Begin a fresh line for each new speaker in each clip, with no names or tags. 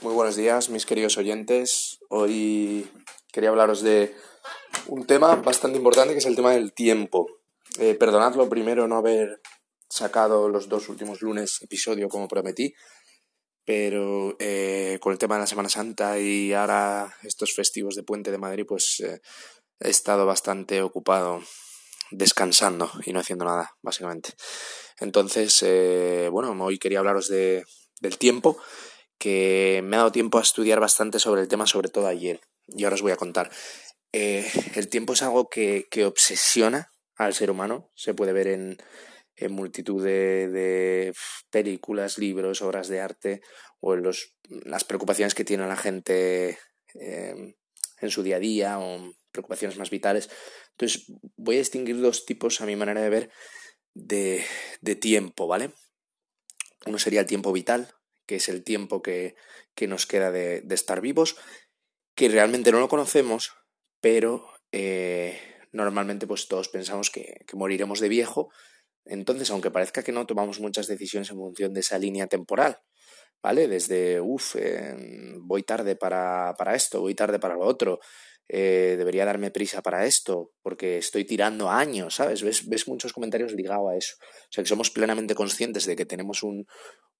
Muy buenos días, mis queridos oyentes. Hoy quería hablaros de un tema bastante importante que es el tema del tiempo. Eh, perdonadlo primero no haber sacado los dos últimos lunes episodio como prometí, pero eh, con el tema de la Semana Santa y ahora estos festivos de Puente de Madrid, pues eh, he estado bastante ocupado descansando y no haciendo nada, básicamente. Entonces, bueno, hoy quería hablaros de, del tiempo que me ha dado tiempo a estudiar bastante sobre el tema, sobre todo ayer. Y ahora os voy a contar. Eh, el tiempo es algo que, que, obsesiona al ser humano. Se puede ver en, multitud de, películas, libros, obras de arte o en los, las preocupaciones que tiene la gente eh, en su día a día o preocupaciones más vitales. Entonces voy a distinguir dos tipos, a mi manera de ver, de, de tiempo, ¿vale? Uno sería el tiempo vital, que es el tiempo que, que nos queda de, de, estar vivos, que realmente no lo conocemos, pero eh, normalmente pues todos pensamos que, moriremos de viejo, entonces aunque parezca que no, tomamos muchas decisiones en función de esa línea temporal, ¿vale? Desde, uff, eh, voy tarde para, para esto, voy tarde para lo otro, eh, debería darme prisa para esto, porque estoy tirando años, ¿sabes? ¿Ves, ves muchos comentarios ligados a eso. O sea, que somos plenamente conscientes de que tenemos un,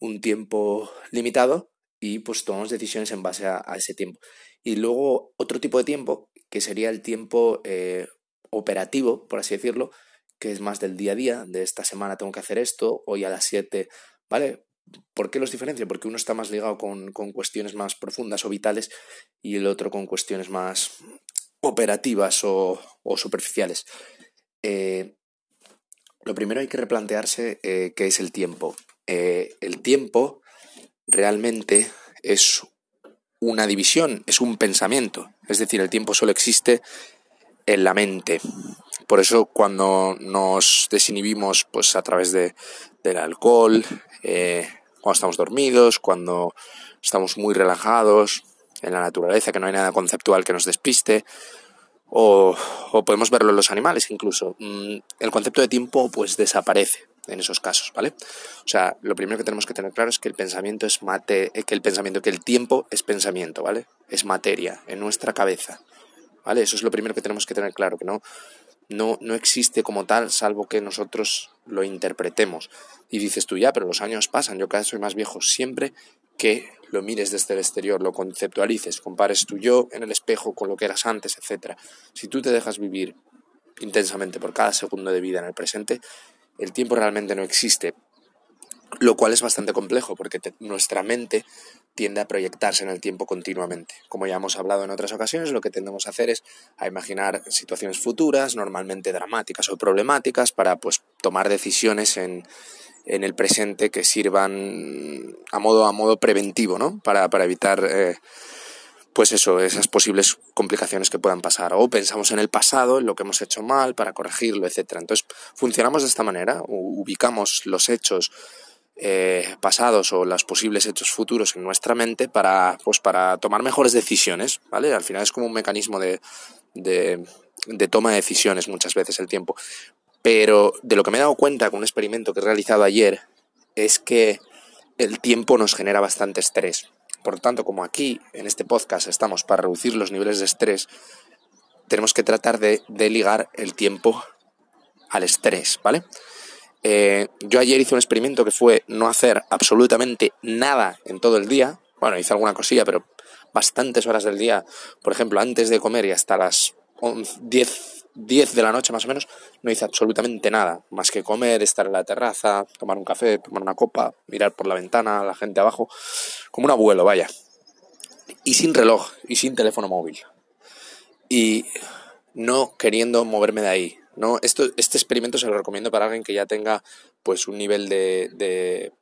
un tiempo limitado y pues tomamos decisiones en base a, ese tiempo. Y luego otro tipo de tiempo, que sería el tiempo eh, operativo, por así decirlo, que es más del día a día, de esta semana tengo que hacer esto, hoy a las 7, ¿vale? ¿Por qué los diferencio? Porque uno está más ligado con, con, cuestiones más profundas o vitales y el otro con cuestiones más operativas o, o superficiales. Eh, lo primero hay que replantearse eh, qué es el tiempo. Eh, el tiempo realmente es una división, es un pensamiento. Es decir, el tiempo solo existe en la mente. Por eso cuando nos desinhibimos pues a través de, del alcohol, cuando estamos dormidos, cuando estamos muy relajados en la naturaleza, que no hay nada conceptual que nos despiste, o, o podemos verlo en los animales incluso, mm, el concepto de tiempo pues desaparece en esos casos, ¿vale? O sea, lo primero que tenemos que tener claro es que el pensamiento es mate, que el pensamiento, que el tiempo es pensamiento, ¿vale? Es materia en nuestra cabeza, ¿vale? Eso es lo primero que tenemos que tener claro, que no, no, no existe como tal, salvo que nosotros lo interpretemos. Y dices tú, ya, pero los años pasan, yo cada vez soy más viejo. Siempre que lo mires desde el exterior, lo conceptualices, compares tu yo en el espejo con lo que eras antes, etc. Si tú te dejas vivir intensamente por cada segundo de vida en el presente, el tiempo realmente no existe, lo cual es bastante complejo porque nuestra mente tiende a proyectarse en el tiempo continuamente. Como ya hemos hablado en otras ocasiones, lo que tendemos a hacer es a imaginar situaciones futuras, normalmente dramáticas o problemáticas, para pues tomar decisiones en, en el presente que sirvan a modo, a modo preventivo, ¿no? Para, para evitar eh, pues eso, esas posibles complicaciones que puedan pasar. O pensamos en el pasado, en lo que hemos hecho mal, para corregirlo, etc. Entonces, funcionamos de esta manera, ubicamos los hechos eh, pasados o los posibles hechos futuros en nuestra mente para, pues, para tomar mejores decisiones, ¿vale? Al final es como un mecanismo de, de, de toma de decisiones muchas veces el tiempo. Pero de lo que me he dado cuenta con un experimento que he realizado ayer es que el tiempo nos genera bastante estrés. Por tanto, como aquí en este podcast estamos para reducir los niveles de estrés, tenemos que tratar de, de ligar el tiempo al estrés, ¿vale? Eh, yo ayer hice un experimento que fue no hacer absolutamente nada en todo el día. Bueno, hice alguna cosilla, pero bastantes horas del día. Por ejemplo, antes de comer y hasta las 11, 10, 10 de la noche más o menos, no hice absolutamente nada. Más que comer, estar en la terraza, tomar un café, tomar una copa, mirar por la ventana la gente abajo. Como un abuelo, vaya. Y sin reloj y sin teléfono móvil. Y no queriendo moverme de ahí. ¿No? Esto, este experimento se lo recomiendo para alguien que ya tenga pues un nivel de, de,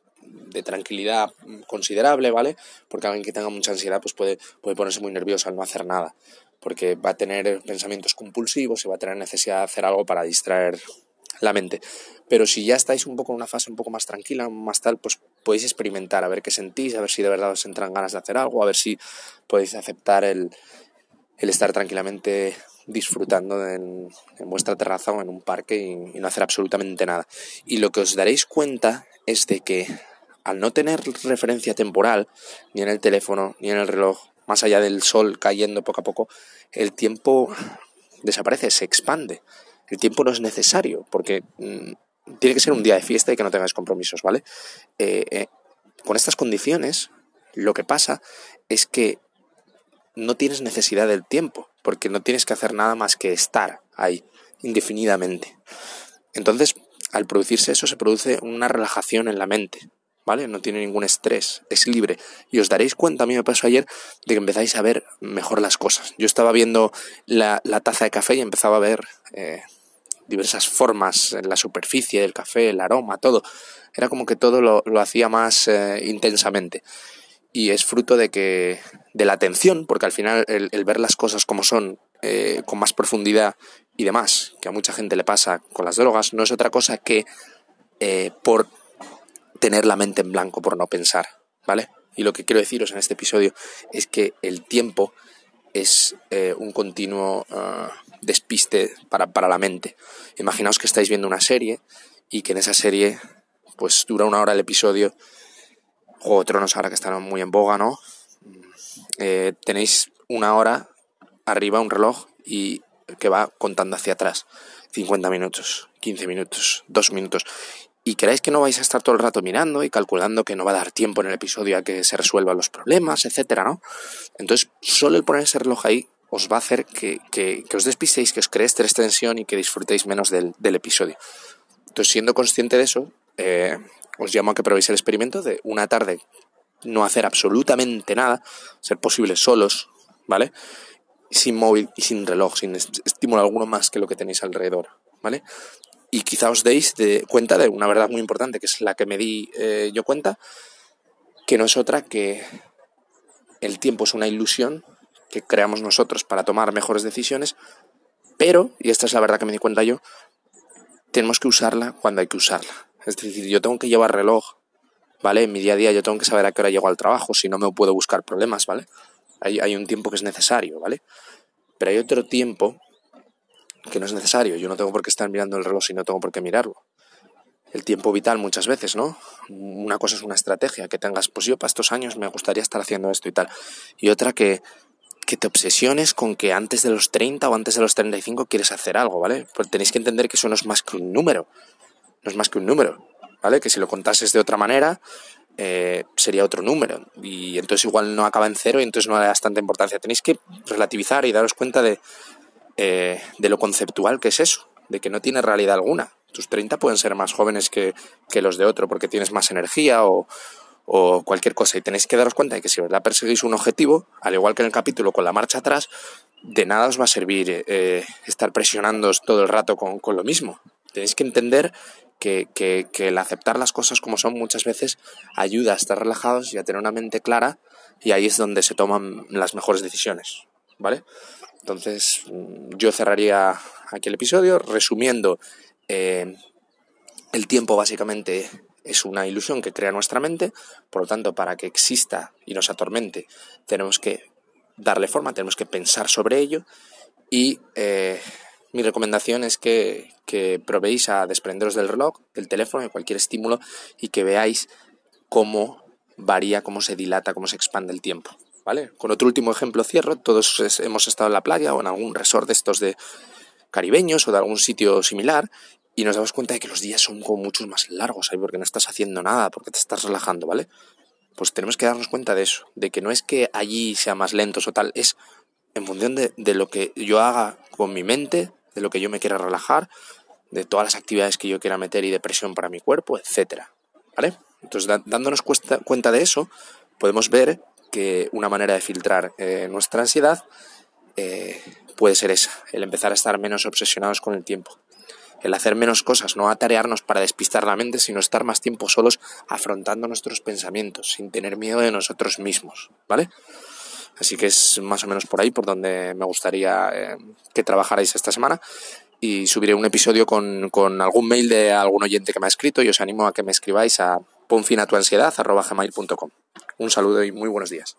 tranquilidad considerable, ¿vale? Porque alguien que tenga mucha ansiedad pues puede, puede ponerse muy nervioso al no hacer nada, porque va a tener pensamientos compulsivos y va a tener necesidad de hacer algo para distraer la mente. Pero si ya estáis un poco en una fase un poco más tranquila, más tal, pues podéis experimentar, a ver qué sentís, a ver si de verdad os entran ganas de hacer algo, a ver si podéis aceptar el, el estar tranquilamente disfrutando en, vuestra terraza o en un parque y, y, no hacer absolutamente nada. Y lo que os daréis cuenta es de que al no tener referencia temporal, ni en el teléfono, ni en el reloj, más allá del sol cayendo poco a poco, el tiempo desaparece, se expande. El tiempo no es necesario, porque mm, tiene que ser un día de fiesta y que no tengáis compromisos, ¿vale? Eh, eh, con estas condiciones, lo que pasa es que no tienes necesidad del tiempo, porque no tienes que hacer nada más que estar ahí indefinidamente. Entonces, al producirse eso, se produce una relajación en la mente, ¿vale? No tiene ningún estrés, es libre. Y os daréis cuenta, a mí me pasó ayer, de que empezáis a ver mejor las cosas. Yo estaba viendo la, taza de café y empezaba a ver eh, diversas formas en la superficie del café, el aroma, todo. Era como que todo lo, hacía más eh, intensamente. Y es fruto de que de la atención, porque al final el, ver las cosas como son, eh, con más profundidad y demás, que a mucha gente le pasa con las drogas, no es otra cosa que eh, por tener la mente en blanco, por no pensar, ¿vale? Y lo que quiero deciros en este episodio es que el tiempo es un continuo ah, despiste para, para la mente. Imaginaos que estáis viendo una serie y que en esa serie pues dura una hora el episodio. Juego de Tronos ahora que están muy en boga, ¿no? Eh, tenéis una hora arriba un reloj y que va contando hacia atrás. 50 minutos, 15 minutos, 2 minutos. Y creéis que no vais a estar todo el rato mirando y calculando que no va a dar tiempo en el episodio a que se resuelvan los problemas, etcétera, ¿no? Entonces, solo el poner ese reloj ahí os va a hacer que, os despistéis, que os creéis tres tensión y que disfrutéis menos del, episodio. Entonces, siendo consciente de eso, eh, os llamo a que probéis el experimento de una tarde no hacer absolutamente nada, ser posible solos, ¿vale? Sin móvil y sin reloj, sin estímulo alguno más que lo que tenéis alrededor, ¿vale? Y quizá os deis de cuenta de una verdad muy importante, que es la que me di eh, yo cuenta, que no es otra que el tiempo es una ilusión que creamos nosotros para tomar mejores decisiones, pero, y esta es la verdad que me di cuenta yo, tenemos que usarla cuando hay que usarla. Es decir, yo tengo que llevar reloj, ¿vale? En mi día a día yo tengo que saber a qué hora llego al trabajo, si no me puedo buscar problemas, ¿vale? Hay, hay un tiempo que es necesario, ¿vale? Pero hay otro tiempo que no es necesario. Yo no tengo por qué estar mirando el reloj si no tengo por qué mirarlo. El tiempo vital muchas veces, ¿no? Una cosa es una estrategia, que tengas, pues yo para estos años me gustaría estar haciendo esto y tal. Y otra que que te obsesiones con que antes de los 30 o antes de los 35 quieres hacer algo, ¿vale? Pues tenéis que entender que eso no es más que un número. No es más que un número, ¿vale? Que si lo contases de otra manera, eh, sería otro número. Y entonces igual no acaba en cero y entonces no le das tanta importancia. Tenéis que relativizar y daros cuenta de, eh, de lo conceptual que es eso, de que no tiene realidad alguna. Tus 30 pueden ser más jóvenes que, que los de otro porque tienes más energía o, o cualquier cosa. Y tenéis que daros cuenta de que si verdad perseguís un objetivo, al igual que en el capítulo con la marcha atrás, de nada os va a servir eh, estar presionándoos todo el rato con, lo mismo. Tenéis que entender que, que, el aceptar las cosas como son muchas veces ayuda a estar relajados y a tener una mente clara y ahí es donde se toman las mejores decisiones. ¿Vale? Entonces mm, yo cerraría aquí el episodio resumiendo eh, el tiempo básicamente es una ilusión que crea nuestra mente, por lo tanto, para que exista y nos atormente, tenemos que darle forma, tenemos que pensar sobre ello y eh, mi recomendación es que, que probéis a desprenderos del reloj, del teléfono, de cualquier estímulo y que veáis cómo varía, cómo se dilata, cómo se expande el tiempo. ¿Vale? Con otro último ejemplo cierro, todos hemos estado en la playa o en algún resort de estos de caribeños o de algún sitio similar y nos damos cuenta de que los días son como muchos más largos, ahí porque no estás haciendo nada, porque te estás relajando, ¿vale? Pues tenemos que darnos cuenta de eso, de que no es que allí sea más lentos o tal, es en función de, lo que yo haga con mi mente, de lo que yo me quiera relajar, de todas las actividades que yo quiera meter y de presión para mi cuerpo, etcétera, ¿vale? Entonces, dándonos cuenta de eso, podemos ver que una manera de filtrar eh, nuestra ansiedad eh, puede ser esa, el empezar a estar menos obsesionados con el tiempo el hacer menos cosas, no atarearnos para despistar la mente, sino estar más tiempo solos afrontando nuestros pensamientos, sin tener miedo de nosotros mismos, ¿vale? Así que es más o menos por ahí por donde me gustaría eh, que trabajarais esta semana y subiré un episodio con, con, algún mail de algún oyente que me ha escrito y os animo a que me escribáis a ponfinatuansiedad.com. Un saludo y muy buenos días.